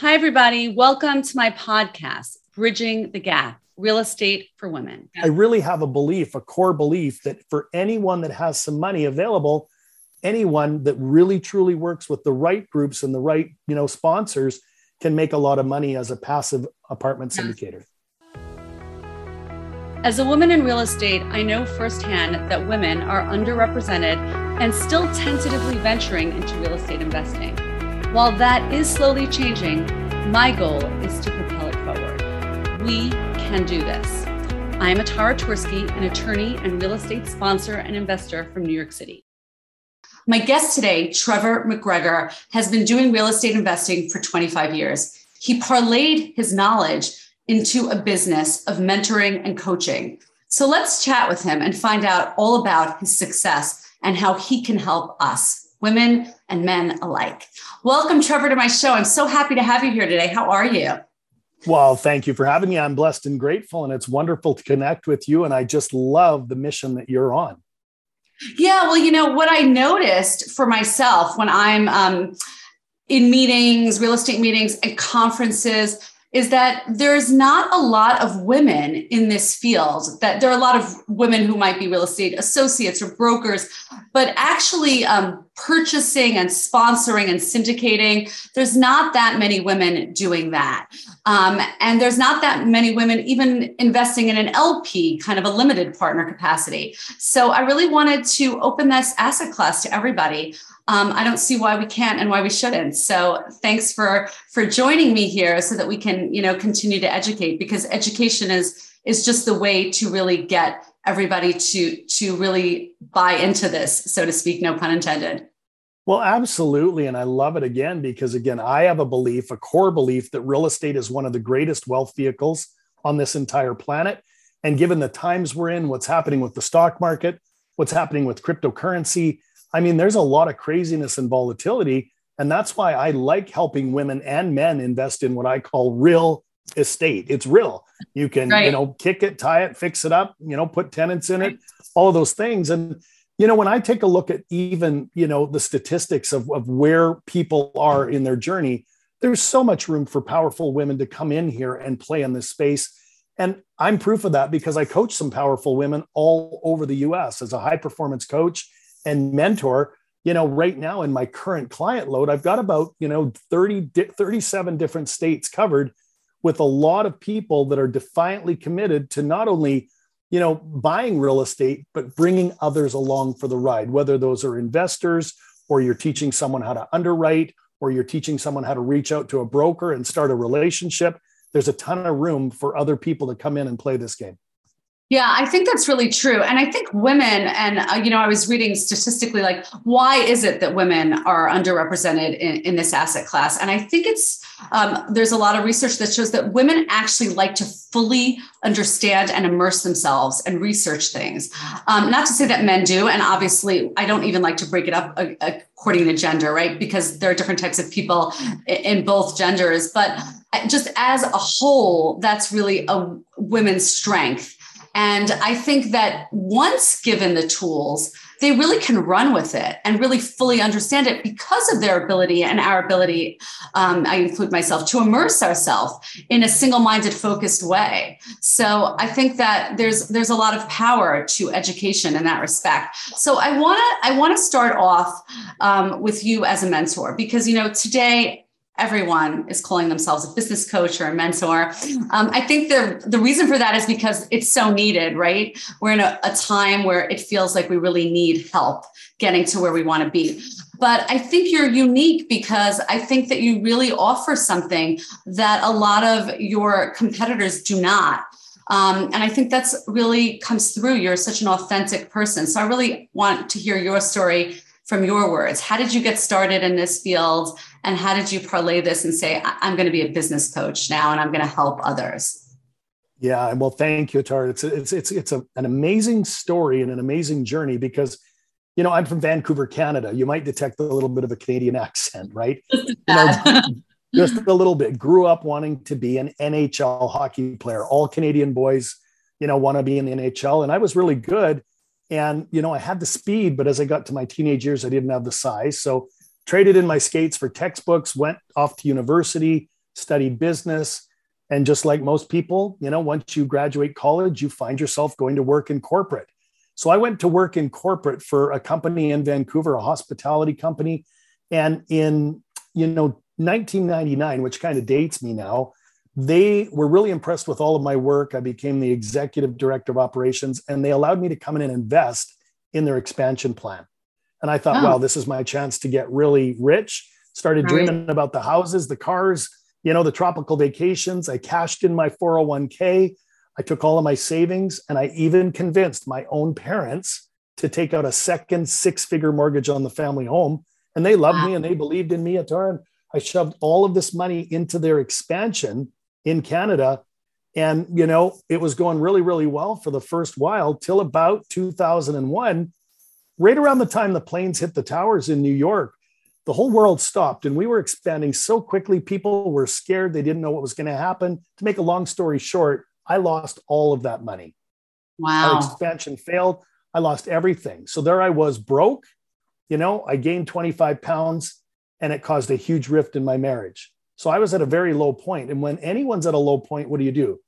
Hi, everybody. Welcome to my podcast, Bridging the Gap Real Estate for Women. I really have a belief, a core belief, that for anyone that has some money available, anyone that really truly works with the right groups and the right you know sponsors can make a lot of money as a passive apartment syndicator. As a woman in real estate, I know firsthand that women are underrepresented and still tentatively venturing into real estate investing. While that is slowly changing, my goal is to propel it forward. We can do this. I am Atara Twersky, an attorney and real estate sponsor and investor from New York City. My guest today, Trevor McGregor, has been doing real estate investing for 25 years. He parlayed his knowledge into a business of mentoring and coaching. So let's chat with him and find out all about his success and how he can help us women and men alike. Welcome, Trevor, to my show. I'm so happy to have you here today. How are you? Well, thank you for having me. I'm blessed and grateful, and it's wonderful to connect with you. And I just love the mission that you're on. Yeah, well, you know, what I noticed for myself when I'm um, in meetings, real estate meetings, and conferences, is that there's not a lot of women in this field that there are a lot of women who might be real estate associates or brokers but actually um, purchasing and sponsoring and syndicating there's not that many women doing that um, and there's not that many women even investing in an lp kind of a limited partner capacity so i really wanted to open this asset class to everybody um, I don't see why we can't and why we shouldn't. So thanks for for joining me here so that we can you know continue to educate because education is is just the way to really get everybody to to really buy into this, so to speak. No pun intended. Well, absolutely. And I love it again because, again, I have a belief, a core belief that real estate is one of the greatest wealth vehicles on this entire planet. And given the times we're in, what's happening with the stock market, what's happening with cryptocurrency, I mean, there's a lot of craziness and volatility. And that's why I like helping women and men invest in what I call real estate. It's real. You can, right. you know, kick it, tie it, fix it up, you know, put tenants in right. it, all of those things. And, you know, when I take a look at even, you know, the statistics of, of where people are in their journey, there's so much room for powerful women to come in here and play in this space. And I'm proof of that because I coach some powerful women all over the US as a high performance coach and mentor you know right now in my current client load i've got about you know 30 37 different states covered with a lot of people that are defiantly committed to not only you know buying real estate but bringing others along for the ride whether those are investors or you're teaching someone how to underwrite or you're teaching someone how to reach out to a broker and start a relationship there's a ton of room for other people to come in and play this game yeah, I think that's really true. And I think women, and uh, you know, I was reading statistically, like, why is it that women are underrepresented in, in this asset class? And I think it's, um, there's a lot of research that shows that women actually like to fully understand and immerse themselves and research things. Um, not to say that men do. And obviously, I don't even like to break it up uh, according to gender, right? Because there are different types of people in both genders. But just as a whole, that's really a women's strength and I think that once given the tools, they really can run with it and really fully understand it because of their ability and our ability, um, I include myself, to immerse ourselves in a single-minded, focused way. So I think that there's there's a lot of power to education in that respect. So I want to I want to start off um, with you as a mentor because you know today everyone is calling themselves a business coach or a mentor. Um, I think the the reason for that is because it's so needed, right? We're in a, a time where it feels like we really need help getting to where we want to be. But I think you're unique because I think that you really offer something that a lot of your competitors do not. Um, and I think that's really comes through. You're such an authentic person. So I really want to hear your story from your words. How did you get started in this field? And how did you parlay this and say, I'm going to be a business coach now and I'm going to help others? Yeah, well, thank you, Tar. It's it's it's it's a, an amazing story and an amazing journey because, you know, I'm from Vancouver, Canada. You might detect a little bit of a Canadian accent, right? You know, just a little bit. Grew up wanting to be an NHL hockey player. All Canadian boys, you know, want to be in the NHL, and I was really good. And, you know, I had the speed, but as I got to my teenage years, I didn't have the size. So traded in my skates for textbooks, went off to university, studied business. And just like most people, you know, once you graduate college, you find yourself going to work in corporate. So I went to work in corporate for a company in Vancouver, a hospitality company. And in, you know, 1999, which kind of dates me now, they were really impressed with all of my work. I became the executive director of operations, and they allowed me to come in and invest in their expansion plan. And I thought, oh. wow, this is my chance to get really rich. Started right. dreaming about the houses, the cars, you know, the tropical vacations. I cashed in my 401k. I took all of my savings, and I even convinced my own parents to take out a second six figure mortgage on the family home. And they loved wow. me and they believed in me, at Atara. I shoved all of this money into their expansion in Canada. And, you know, it was going really, really well for the first while till about 2001. Right around the time the planes hit the towers in New York, the whole world stopped and we were expanding so quickly. People were scared. They didn't know what was going to happen. To make a long story short, I lost all of that money. Wow. Our expansion failed. I lost everything. So there I was broke. You know, I gained 25 pounds and it caused a huge rift in my marriage. So I was at a very low point. And when anyone's at a low point, what do you do?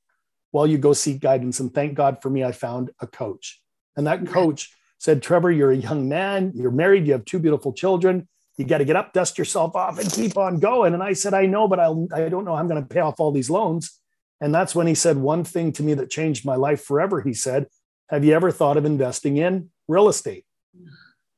Well, you go seek guidance. And thank God for me, I found a coach. And that coach said, Trevor, you're a young man, you're married, you have two beautiful children. You got to get up, dust yourself off, and keep on going. And I said, I know, but I'll, I don't know how I'm going to pay off all these loans. And that's when he said one thing to me that changed my life forever. He said, Have you ever thought of investing in real estate?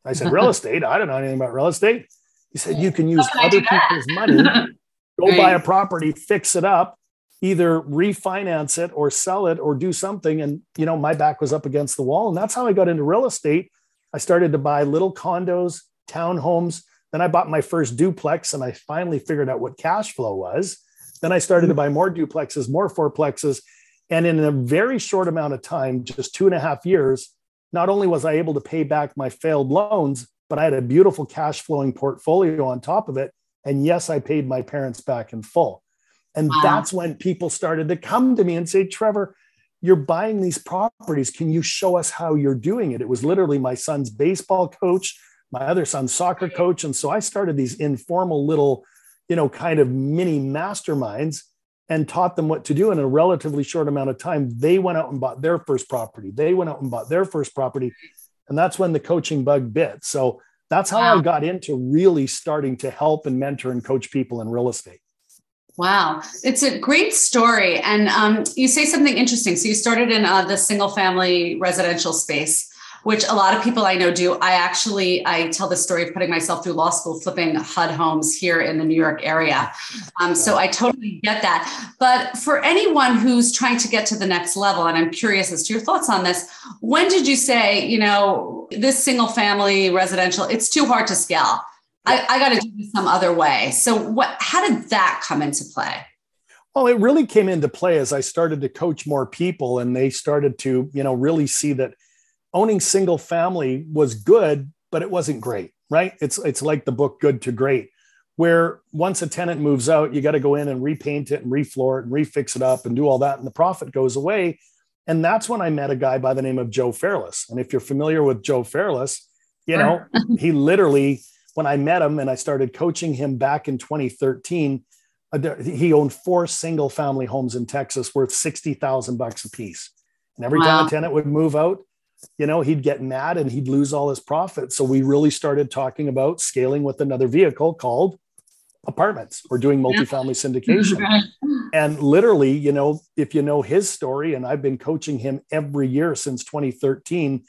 I said, Real estate? I don't know anything about real estate. He said, You can use other people's money go right. buy a property, fix it up, either refinance it or sell it or do something. And, you know, my back was up against the wall. And that's how I got into real estate. I started to buy little condos, townhomes. Then I bought my first duplex and I finally figured out what cash flow was. Then I started to mm-hmm. buy more duplexes, more fourplexes. And in a very short amount of time, just two and a half years, not only was I able to pay back my failed loans, but I had a beautiful cash flowing portfolio on top of it and yes, I paid my parents back in full. And wow. that's when people started to come to me and say, Trevor, you're buying these properties. Can you show us how you're doing it? It was literally my son's baseball coach, my other son's soccer coach. And so I started these informal little, you know, kind of mini masterminds and taught them what to do in a relatively short amount of time. They went out and bought their first property. They went out and bought their first property. And that's when the coaching bug bit. So that's how wow. I got into really starting to help and mentor and coach people in real estate. Wow, it's a great story. And um, you say something interesting. So you started in uh, the single family residential space which a lot of people I know do. I actually I tell the story of putting myself through law school flipping HUD homes here in the New York area. Um, so I totally get that. But for anyone who's trying to get to the next level, and I'm curious as to your thoughts on this, when did you say, you know, this single family residential, it's too hard to scale? I, I got to do this some other way. So what? How did that come into play? Well, it really came into play as I started to coach more people, and they started to, you know, really see that owning single family was good, but it wasn't great, right? It's it's like the book Good to Great, where once a tenant moves out, you got to go in and repaint it and refloor it and refix it up and do all that, and the profit goes away. And that's when I met a guy by the name of Joe Fairless. And if you're familiar with Joe Fairless, you know, he literally, when I met him and I started coaching him back in 2013, uh, he owned four single family homes in Texas worth 60,000 bucks a piece. And every wow. time a tenant would move out, you know, he'd get mad and he'd lose all his profit. So we really started talking about scaling with another vehicle called apartments. We're doing multifamily syndication. and literally, you know, if you know his story, and I've been coaching him every year since 2013,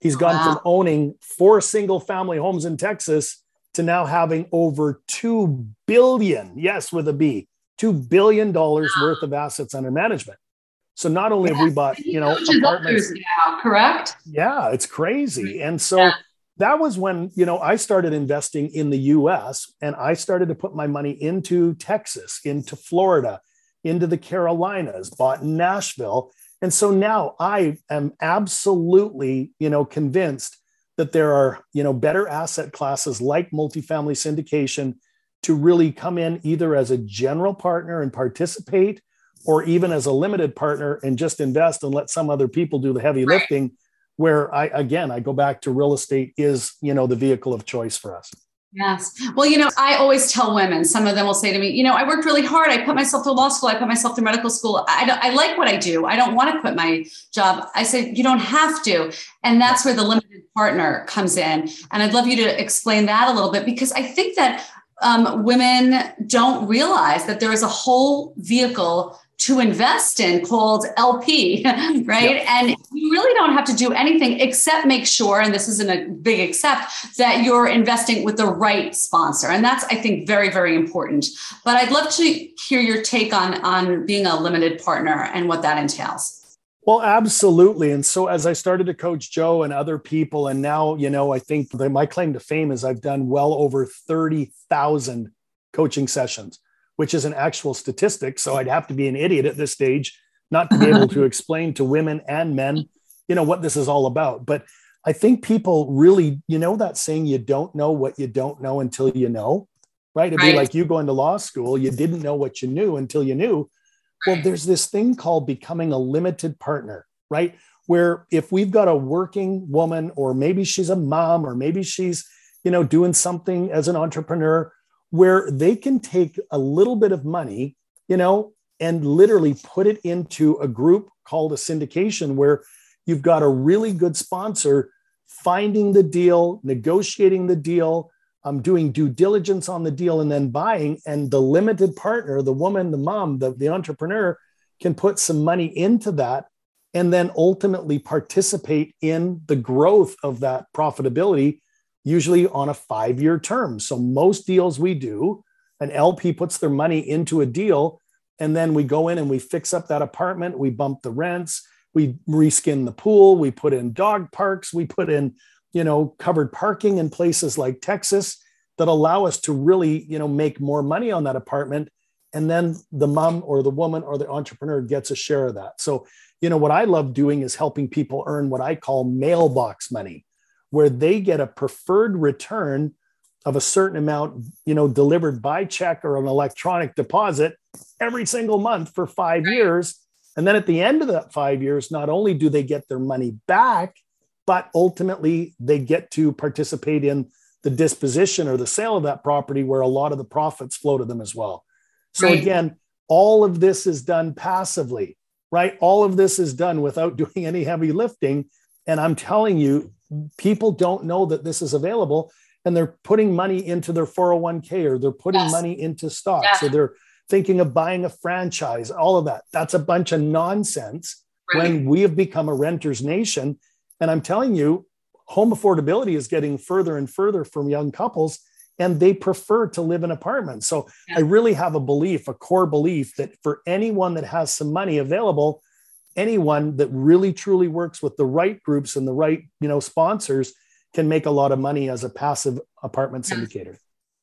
he's gone wow. from owning four single family homes in Texas to now having over 2 billion, yes, with a B, $2 billion wow. worth of assets under management. So not only yeah, have we bought, you know, apartments now, correct? Yeah, it's crazy. And so yeah. that was when, you know, I started investing in the US and I started to put my money into Texas, into Florida, into the Carolinas, bought in Nashville. And so now I am absolutely, you know, convinced that there are, you know, better asset classes like multifamily syndication to really come in either as a general partner and participate or even as a limited partner and just invest and let some other people do the heavy right. lifting where i again i go back to real estate is you know the vehicle of choice for us Yes. Well, you know, I always tell women, some of them will say to me, you know, I worked really hard. I put myself through law school. I put myself through medical school. I, I like what I do. I don't want to quit my job. I said, you don't have to. And that's where the limited partner comes in. And I'd love you to explain that a little bit because I think that um, women don't realize that there is a whole vehicle to invest in called LP, right? Yep. And you really don't have to do anything except make sure, and this isn't a big except, that you're investing with the right sponsor. And that's, I think, very, very important. But I'd love to hear your take on, on being a limited partner and what that entails. Well, absolutely. And so as I started to coach Joe and other people, and now, you know, I think my claim to fame is I've done well over 30,000 coaching sessions which is an actual statistic. So I'd have to be an idiot at this stage not to be able to explain to women and men, you know, what this is all about. But I think people really, you know, that saying, you don't know what you don't know until you know, right? It'd right. be like you going to law school, you didn't know what you knew until you knew. Well, there's this thing called becoming a limited partner, right? Where if we've got a working woman, or maybe she's a mom, or maybe she's, you know, doing something as an entrepreneur, where they can take a little bit of money, you know, and literally put it into a group called a syndication where you've got a really good sponsor finding the deal, negotiating the deal, um, doing due diligence on the deal, and then buying. And the limited partner, the woman, the mom, the, the entrepreneur can put some money into that and then ultimately participate in the growth of that profitability usually on a five year term. So most deals we do, an LP puts their money into a deal, and then we go in and we fix up that apartment, we bump the rents, we reskin the pool, we put in dog parks, we put in, you know, covered parking in places like Texas that allow us to really, you know, make more money on that apartment. And then the mom or the woman or the entrepreneur gets a share of that. So, you know, what I love doing is helping people earn what I call mailbox money where they get a preferred return of a certain amount, you know, delivered by check or an electronic deposit every single month for five years. And then at the end of that five years, not only do they get their money back, but ultimately they get to participate in the disposition or the sale of that property where a lot of the profits flow to them as well. So right. again, all of this is done passively, right? All of this is done without doing any heavy lifting. And I'm telling you, people don't know that this is available and they're putting money into their 401k or they're putting yes. money into stocks yeah. or they're thinking of buying a franchise, all of that. That's a bunch of nonsense right. when we have become a renter's nation. And I'm telling you, home affordability is getting further and further from young couples and they prefer to live in apartments. So yeah. I really have a belief, a core belief that for anyone that has some money available, anyone that really truly works with the right groups and the right you know sponsors can make a lot of money as a passive apartment syndicator.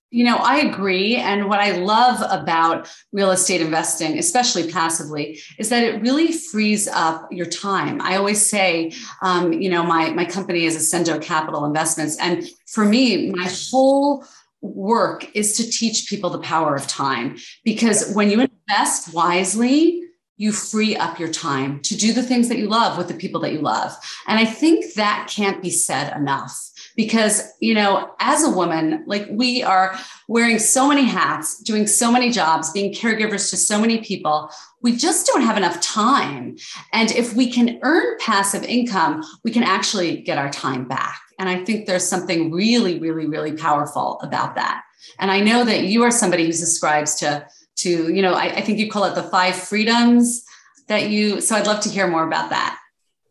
You know i agree. And what i love about real estate investing especially passively is that it really frees up your time. I always say um, you know my, my company is ascendo capital investments. And for me my whole work is to teach people the power of time. Because when you invest wisely you free up your time to do the things that you love with the people that you love. And I think that can't be said enough because, you know, as a woman, like we are wearing so many hats, doing so many jobs, being caregivers to so many people, we just don't have enough time. And if we can earn passive income, we can actually get our time back. And I think there's something really, really, really powerful about that. And I know that you are somebody who subscribes to to you know I, I think you call it the five freedoms that you so i'd love to hear more about that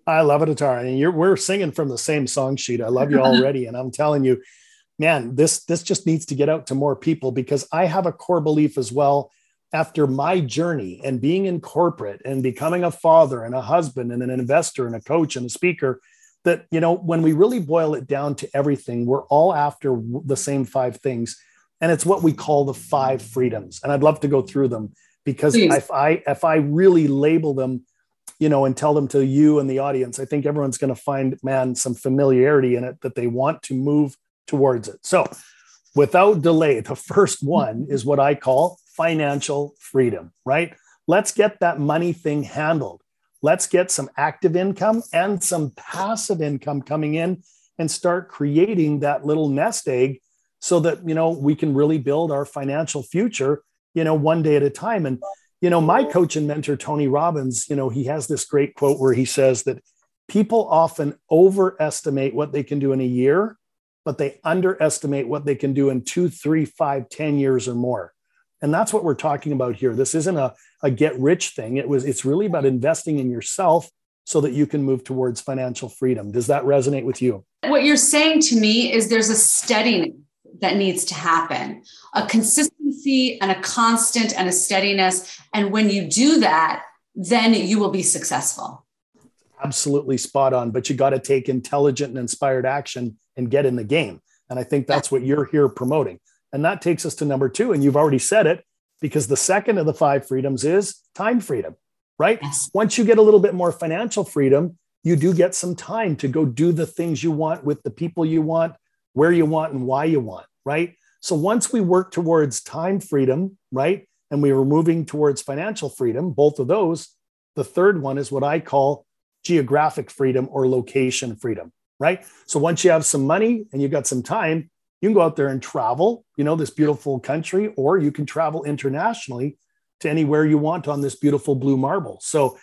I love it, Atara. And you're we're singing from the same song sheet. I love you already. and I'm telling you, man, this this just needs to get out to more people because I have a core belief as well. After my journey and being in corporate and becoming a father and a husband and an investor and a coach and a speaker, that you know, when we really boil it down to everything, we're all after the same five things and it's what we call the five freedoms. And I'd love to go through them because Please. if I if I really label them, you know, and tell them to you and the audience, I think everyone's going to find man some familiarity in it that they want to move towards it. So, without delay, the first one is what I call financial freedom, right? Let's get that money thing handled. Let's get some active income and some passive income coming in and start creating that little nest egg so that you know we can really build our financial future you know one day at a time. And you know my coach and mentor tony robbins you know he has this great quote where he says that people often overestimate what they can do in a year but they underestimate what they can do in two three five ten years or more. And that's what we're talking about here. This isn't a, a get rich thing. It was it's really about investing in yourself so that you can move towards financial freedom. Does that resonate with you? What you're saying to me is there's a steadiness that needs to happen a consistency and a constant and a steadiness. And when you do that, then you will be successful. Absolutely spot on. But you got to take intelligent and inspired action and get in the game. And I think that's what you're here promoting. And that takes us to number two. And you've already said it because the second of the five freedoms is time freedom, right? Yes. Once you get a little bit more financial freedom, you do get some time to go do the things you want with the people you want, where you want, and why you want, right? So once we work towards time freedom, right, and we were moving towards financial freedom, both of those, the third one is what I call geographic freedom or location freedom, right? So once you have some money and you've got some time, you can go out there and travel, you know, this beautiful country, or you can travel internationally to anywhere you want on this beautiful blue marble. So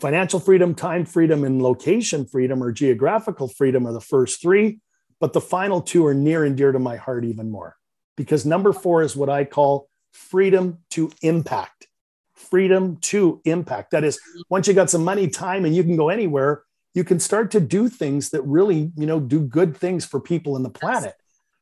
financial freedom, time freedom, and location freedom or geographical freedom are the first three, but the final two are near and dear to my heart even more because number four is what I call freedom to impact. Freedom to impact. That is, once you got some money, time, and you can go anywhere, you can start to do things that really, you know, do good things for people in the planet.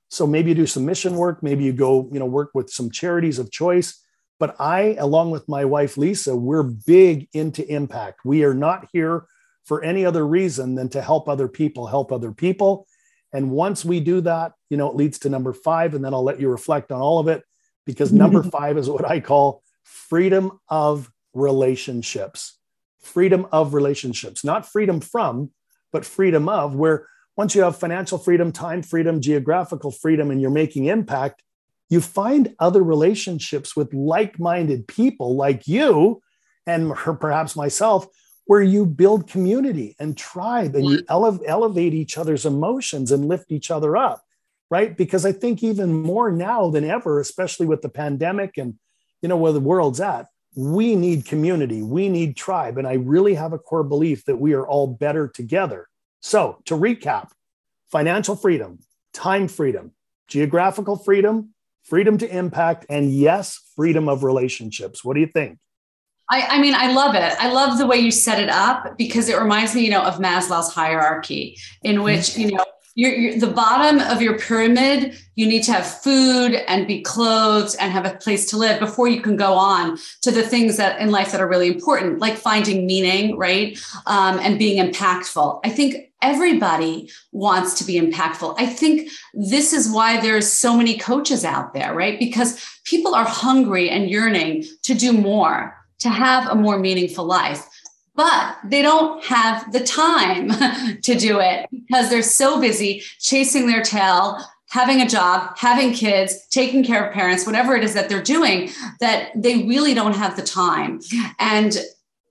So maybe you do some mission work, maybe you go, you know, work with some charities of choice. But I, along with my wife Lisa, we're big into impact. We are not here for any other reason than to help other people, help other people. And once we do that, you know, it leads to number five. And then I'll let you reflect on all of it because number five is what I call freedom of relationships. Freedom of relationships, not freedom from, but freedom of, where once you have financial freedom, time freedom, geographical freedom, and you're making impact, you find other relationships with like minded people like you and perhaps myself where you build community and tribe and you ele- elevate each other's emotions and lift each other up right? Because i think even more now than ever especially with the pandemic and you know where the world's at we need community we need tribe. And i really have a core belief that we are all better together. So to recap financial freedom time freedom geographical freedom freedom to impact and yes freedom of relationships. What do you think I, I, mean, I love it. I love the way you set it up because it reminds me, you know, of Maslow's hierarchy, in mm-hmm. which, you know, you're, you're, the bottom of your pyramid, you need to have food and be clothed and have a place to live before you can go on to the things that in life that are really important, like finding meaning, right? Um, and being impactful. I think everybody wants to be impactful. I think this is why there's so many coaches out there, right? Because people are hungry and yearning to do more to have a more meaningful life. But they don't have the time to do it because they're so busy chasing their tail, having a job, having kids, taking care of parents, whatever it is that they're doing, that they really don't have the time. And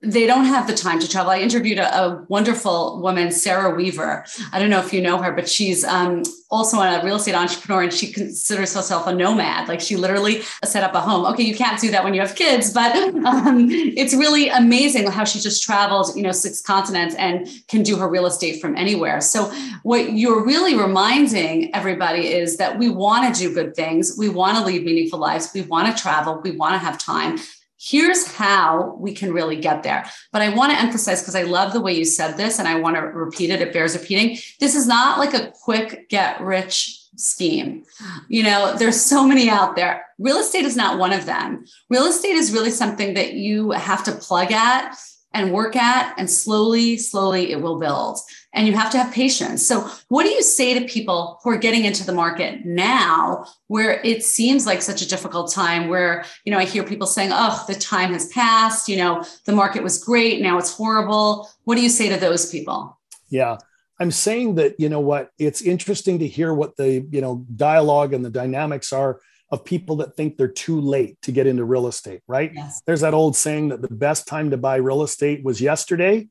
they don't have the time to travel. I interviewed a, a, wonderful woman, Sarah Weaver. I don't know if you know her, but she's um, also a real estate entrepreneur and she considers herself a nomad. Like she literally set up a home. Okay, you can't do that when you have kids, but um, it's really amazing how she just traveled, you know, six continents and can do her real estate from anywhere. So what you're really reminding everybody is that we want to do good things. We want to lead meaningful lives. We want to travel. We want to have time here's how we can really get there. But I want to emphasize because I love the way you said this and I want to repeat it. It bears repeating. This is not like a quick get rich scheme. You know, there's so many out there. Real estate is not one of them. Real estate is really something that you have to plug at and work at, and slowly, slowly it will build. And you have to have patience. So, what do you say to people who are getting into the market now where it seems like such a difficult time? Where, you know, I hear people saying, oh, the time has passed, you know, the market was great, now it's horrible. What do you say to those people? Yeah. I'm saying that, you know what, it's interesting to hear what the, you know, dialogue and the dynamics are of people that think they're too late to get into real estate, right? Yes. There's that old saying that the best time to buy real estate was yesterday,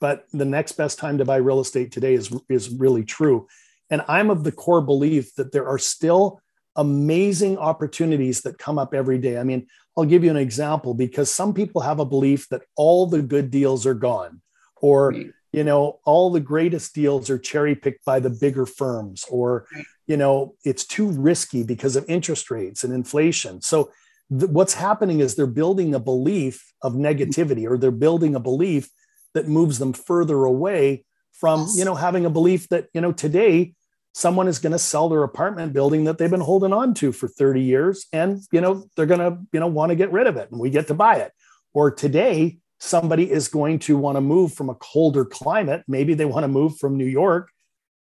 but the next best time to buy real estate today is, is really true. And I'm of the core belief that there are still amazing opportunities that come up every day. I mean, I'll give you an example because some people have a belief that all the good deals are gone or you know all the greatest deals are cherry picked by the bigger firms or. You know it's too risky because of interest rates and inflation. So th- what's happening is they're building a belief of negativity or they're building a belief that moves them further away from yes. you know having a belief that you know today someone is going to sell their apartment building that they've been holding on to for 30 years and you know they're going to you know want to get rid of it and we get to buy it or today somebody is going to want to move from a colder climate maybe they want to move from new york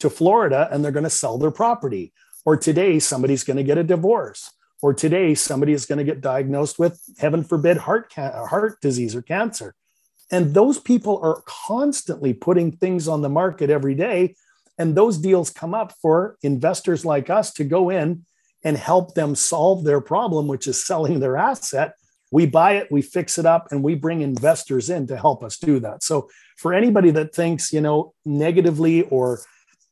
to florida and they're going to sell their property or today somebody's going to get a divorce or today somebody is going to get diagnosed with heaven forbid heart ca- heart disease or cancer and those people are constantly putting things on the market every day and those deals come up for investors like us to go in and help them solve their problem, which is selling their asset. We buy it, we fix it up, and we bring investors in to help us do that. So, for anybody that thinks, you know, negatively or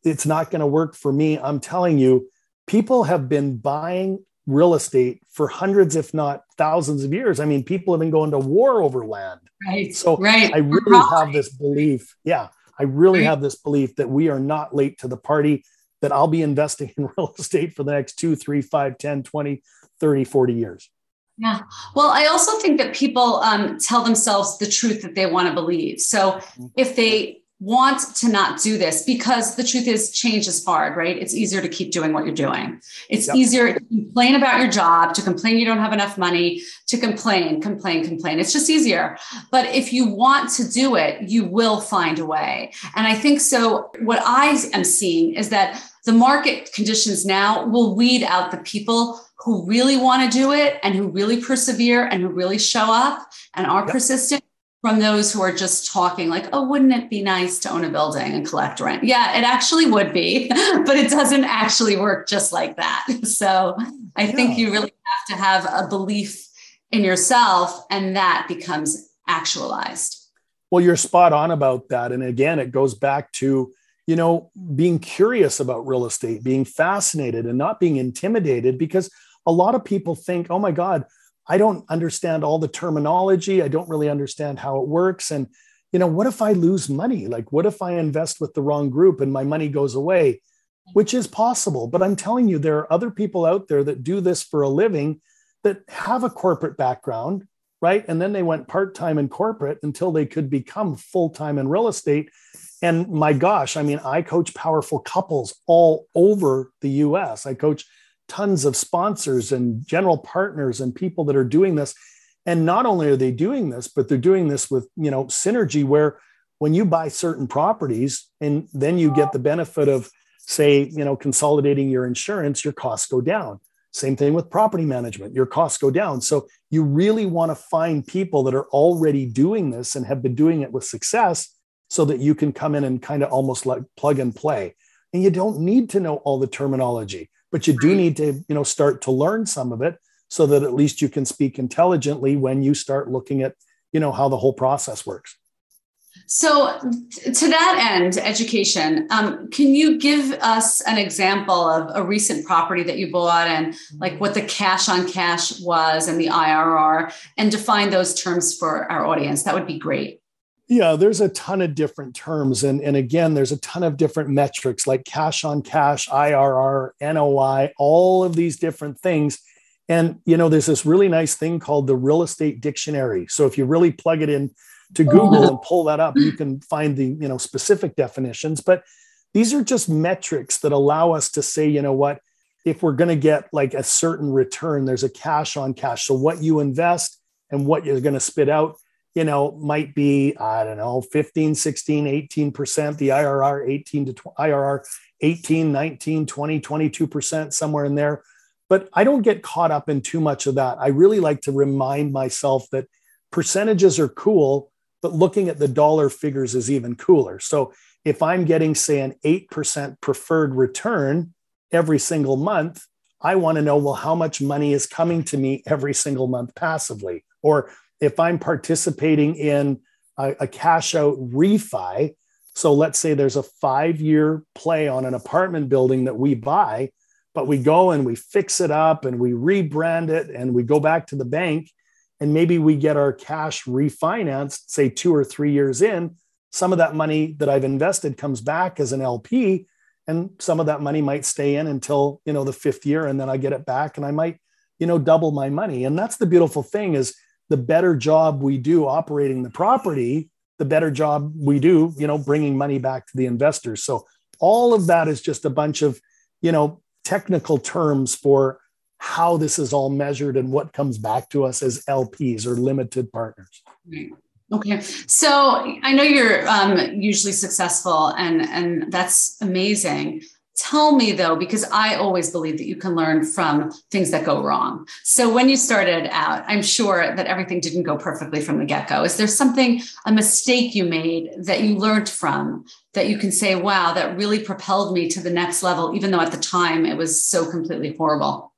it's not going to work for me, I'm telling you, people have been buying real estate for hundreds, if not thousands of years. I mean, people have been going to war over land. Right. So, right. I really have this belief. Yeah. I really have this belief that we are not late to the party, that I'll be investing in real estate for the next two, three, five, 10, 20, 30, 40 years. Yeah. Well, I also think that people um, tell themselves the truth that they want to believe. So mm-hmm. if they want to not do this because the truth is change is hard, right? It's easier to keep doing what you're doing. It's yep. easier to complain about your job, to complain you don't have enough money, to complain, complain, complain. It's just easier. But if you want to do it, you will find a way. And I think so. What I am seeing is that the market conditions now will weed out the people who really want to do it and who really persevere and who really show up and are yep. persistent from those who are just talking like, oh, wouldn't it be nice to own a building and collect rent? Yeah, it actually would be, but it doesn't actually work just like that. So I yeah. think you really have to have a belief in yourself, and that becomes actualized. Well, you're spot on about that. And again, it goes back to, you know, being curious about real estate, being fascinated and not being intimidated because a lot of people think, oh my God, I don't understand all the terminology. I don't really understand how it works. And, you know, what if I lose money? Like, what if I invest with the wrong group and my money goes away? Which is possible. But I'm telling you, there are other people out there that do this for a living that have a corporate background, right? And then they went part time in corporate until they could become full time in real estate. And my gosh, I mean, I coach powerful couples all over the US. I coach tons of sponsors and general partners and people that are doing this. And not only are they doing this but they're doing this with you know synergy where when you buy certain properties and then you get the benefit of say you know consolidating your insurance your costs go down. Same thing with property management your costs go down. So you really want to find people that are already doing this and have been doing it with success so that you can come in and kind of almost like plug and play. And you don't need to know all the terminology but you do need to you know start to learn some of it so that at least you can speak intelligently when you start looking at you know how the whole process works. So to that end education um, can you give us an example of a recent property that you bought and like what the cash on cash was and the irr and define those terms for our audience? That would be great yeah, there's a ton of different terms. And, and again, there's a ton of different metrics like cash on cash, IRR, NOI, all of these different things. And, you know, there's this really nice thing called the real estate dictionary. So if you really plug it in to oh. Google and pull that up, you can find the, you know, specific definitions. But these are just metrics that allow us to say, you know what, if we're going to get like a certain return, there's a cash on cash. So what you invest and what you're going to spit out you know, might be, I don't know, 15, 16, 18%, the IRR 18 to IRR 18, 19, 20, 22%, somewhere in there. But I don't get caught up in too much of that. I really like to remind myself that percentages are cool, but looking at the dollar figures is even cooler. So if I'm getting, say, an 8% preferred return every single month, I want to know, well, how much money is coming to me every single month passively? Or if I'm participating in a, a cash out refi, so let's say there's a five year play on an apartment building that we buy, but we go and we fix it up and we rebrand it and we go back to the bank and maybe we get our cash refinanced, say two or three years in. Some of that money that I've invested comes back as an LP, and some of that money might stay in until you know the fifth year, and then I get it back, and I might you know double my money. And that's the beautiful thing is the better job we do operating the property, the better job we do, you know, bringing money back to the investors. So all of that is just a bunch of you know technical terms for how this is all measured and what comes back to us as LPs or limited partners. Right. Okay, so I know you're um, usually successful, and and that's amazing. Tell me though, because I always believe that you can learn from things that go wrong. So when you started out, I'm sure that everything didn't go perfectly from the get go. Is there something, a mistake you made that you learned from that you can say, wow, that really propelled me to the next level, even though at the time it was so completely horrible?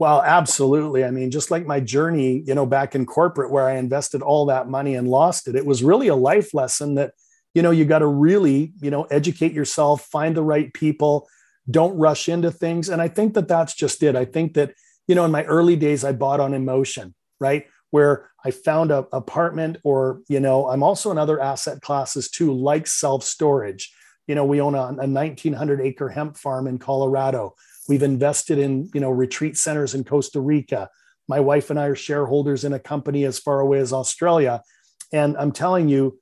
Well, absolutely. I mean, just like my journey, you know, back in corporate where I invested all that money and lost it, it was really a life lesson that, you know, you got to really, you know, educate yourself, find the right people, don't rush into things. And I think that that's just it. I think that, you know, in my early days, I bought on emotion, right? Where I found a apartment or, you know, I'm also in other asset classes too, like self storage. You know, we own a, a 1900 acre hemp farm in Colorado We've invested in, you know, retreat centers in Costa Rica. My wife and I are shareholders in a company as far away as Australia. And I'm telling you,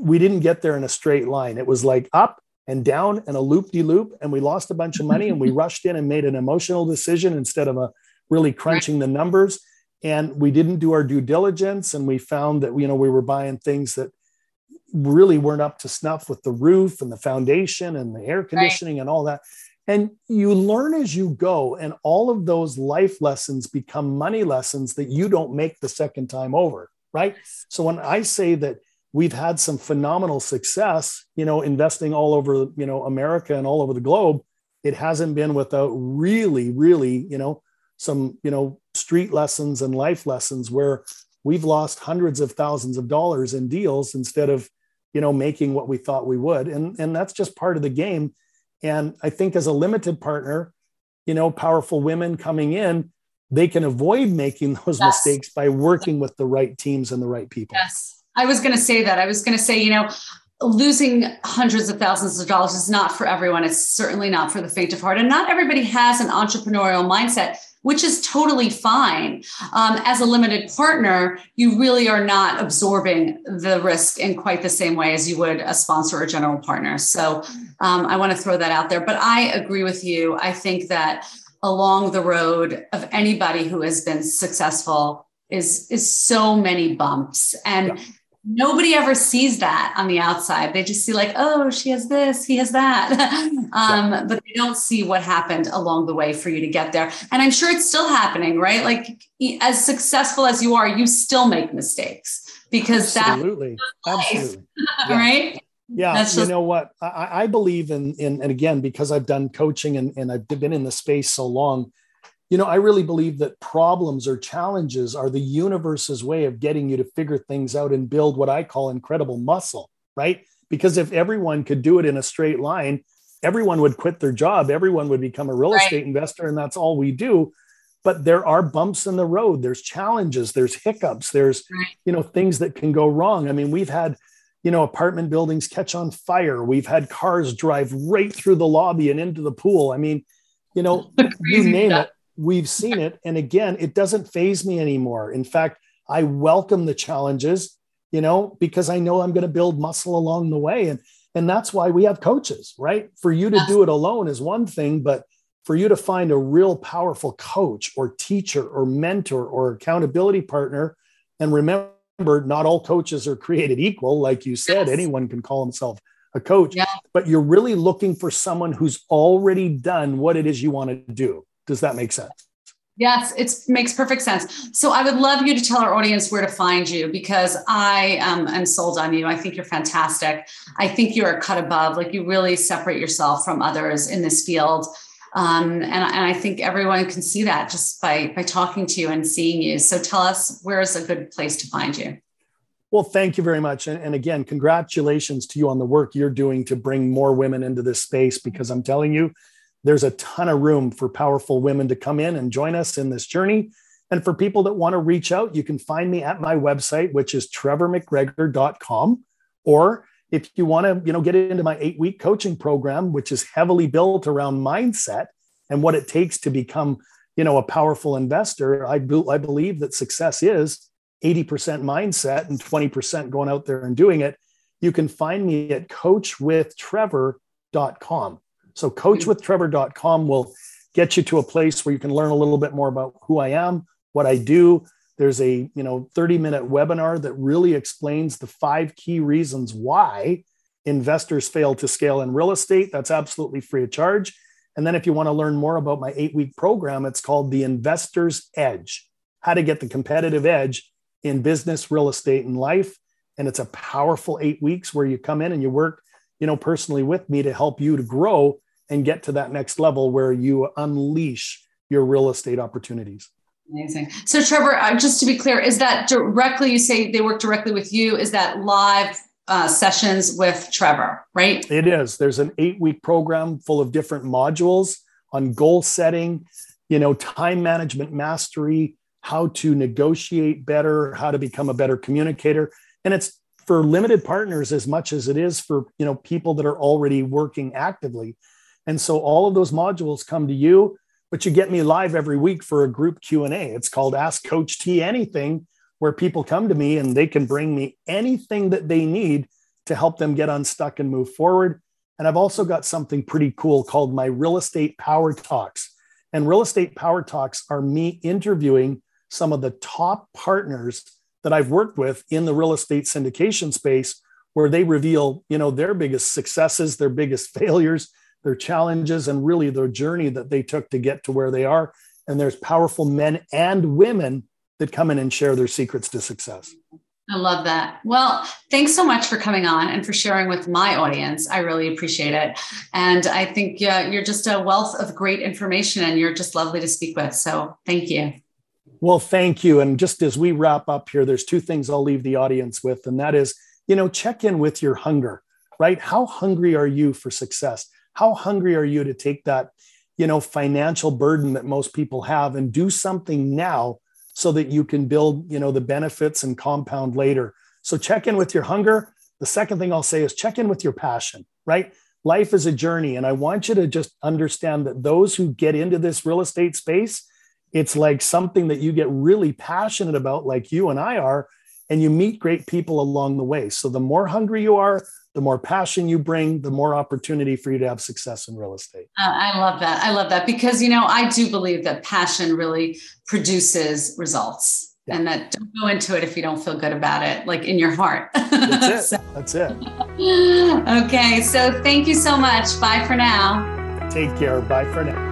we didn't get there in a straight line. It was like up and down and a loop de loop. And we lost a bunch of money and we rushed in and made an emotional decision instead of a really crunching the numbers. And we didn't do our due diligence. And we found that, you know, we were buying things that really weren't up to snuff with the roof and the foundation and the air conditioning right. and all that. And you learn as you go, and all of those life lessons become money lessons that you don't make the second time over, right? So when I say that we've had some phenomenal success, you know, investing all over, you know, America and all over the globe, it hasn't been without really, really, you know, some, you know, street lessons and life lessons where we've lost hundreds of thousands of dollars in deals instead of, you know, making what we thought we would. And, and that's just part of the game and I think as a limited partner, you know, powerful women coming in, they can avoid making those yes. mistakes by working with the right teams and the right people. Yes. I was going to say that. I was going to say, you know, losing hundreds of thousands of dollars is not for everyone. It's certainly not for the faint of heart. And not everybody has an entrepreneurial mindset which is totally fine. Um, as a limited partner, you really are not absorbing the risk in quite the same way as you would a sponsor or general partner. So um, I want to throw that out there. But I agree with you. I think that along the road of anybody who has been successful is is so many bumps and yeah nobody ever sees that on the outside. They just see like, oh, she has this, he has that. um, yeah. But they don't see what happened along the way for you to get there. And I'm sure it's still happening, right? Like as successful as you are, you still make mistakes because that absolutely, absolutely, yeah. right? Yeah, just- you know what? I, I believe in, in, and again, because I've done coaching and, and I've been in the space so long, you know, I really believe that problems or challenges are the universe's way of getting you to figure things out and build what I call incredible muscle, right? Because if everyone could do it in a straight line, everyone would quit their job, everyone would become a real right. estate investor, and that's all we do. But there are bumps in the road, there's challenges, there's hiccups, there's, right. you know, things that can go wrong. I mean, we've had, you know, apartment buildings catch on fire. We've had cars drive right through the lobby and into the pool. I mean, you know, you name stuff. it we've seen it. And again, it doesn't faze me anymore. In fact, I welcome the challenges, you know, because I know I'm going to build muscle along the way. And, and that's why we have coaches, right? For you to do it alone is one thing, but for you to find a real powerful coach or teacher or mentor or accountability partner, and remember, not all coaches are created equal. Like you said, yes. anyone can call himself a coach, yeah. but you're really looking for someone who's already done what it is you want to do. Does that make sense? Yes, it makes perfect sense. So I would love you to tell our audience where to find you because I um, am sold on you. I think you're fantastic. I think you're a cut above. Like you really separate yourself from others in this field. Um, and, and I think everyone can see that just by by talking to you and seeing you. So tell us where is a good place to find you. Well, thank you very much. And, and, again, congratulations to you on the work you're doing to bring more women into this space because I'm telling you, there's a ton of room for powerful women to come in and join us in this journey. And for people that want to reach out, you can find me at my website, which is trevormcgregor.com. Or if you want to, you know, get into my eight week coaching program, which is heavily built around mindset and what it takes to become, you know, a powerful investor, I, be- I believe that success is 80% mindset and 20% going out there and doing it. You can find me at coachwithtrevor.com. So coachwithtrevor.com hmm. will get you to a place where you can learn a little bit more about who I am, what I do. There's a, you know, 30 minute webinar that really explains the five key reasons why investors fail to scale in real estate. That's absolutely free of charge. And then if you want to learn more about my eight week program, it's called the Investor's Edge How to Get the Competitive Edge in Business, Real Estate, and Life. And it's a powerful eight weeks where you come in and you work, you know, personally with me to help you to grow and get to that next level where you unleash your real estate opportunities. Amazing. So, Trevor, uh, just to be clear, is that directly, you say they work directly with you? Is that live uh, sessions with Trevor, right? It is. There's an eight week program full of different modules on goal setting, you know, time management mastery, how to negotiate better, how to become a better communicator. And it's for limited partners as much as it is for, you know, people that are already working actively. And so all of those modules come to you, but you get me live every week for a group Q&A. It's called Ask Coach T Anything where people come to me and they can bring me anything that they need to help them get unstuck and move forward. And I've also got something pretty cool called my Real Estate Power Talks. And Real Estate Power Talks are me interviewing some of the top partners that I've worked with in the real estate syndication space where they reveal, you know, their biggest successes, their biggest failures, their challenges and really their journey that they took to get to where they are. And there's powerful men and women that come in and share their secrets to success. I love that. Well, thanks so much for coming on and for sharing with my audience. I really appreciate it. And I think you're just a wealth of great information and you're just lovely to speak with. So thank you. Well, thank you. And just as we wrap up here, there's two things I'll leave the audience with, and that is, you know, check in with your hunger, right? How hungry are you for success? How hungry are you to take that, you know, financial burden that most people have and do something now so that you can build, you know, the benefits and compound later. So check in with your hunger. The second thing I'll say is check in with your passion, right? Life is a journey. And I want you to just understand that those who get into this real estate space, it's like something that you get really passionate about, like you and I are, and you meet great people along the way. So the more hungry you are, the more passion you bring, the more opportunity for you to have success in real estate. Uh, I love that. I love that because, you know, I do believe that passion really produces results yeah. and that don't go into it if you don't feel good about it, like in your heart. That's it. so, That's it. okay. So thank you so much. Bye for now. Take care. Bye for now.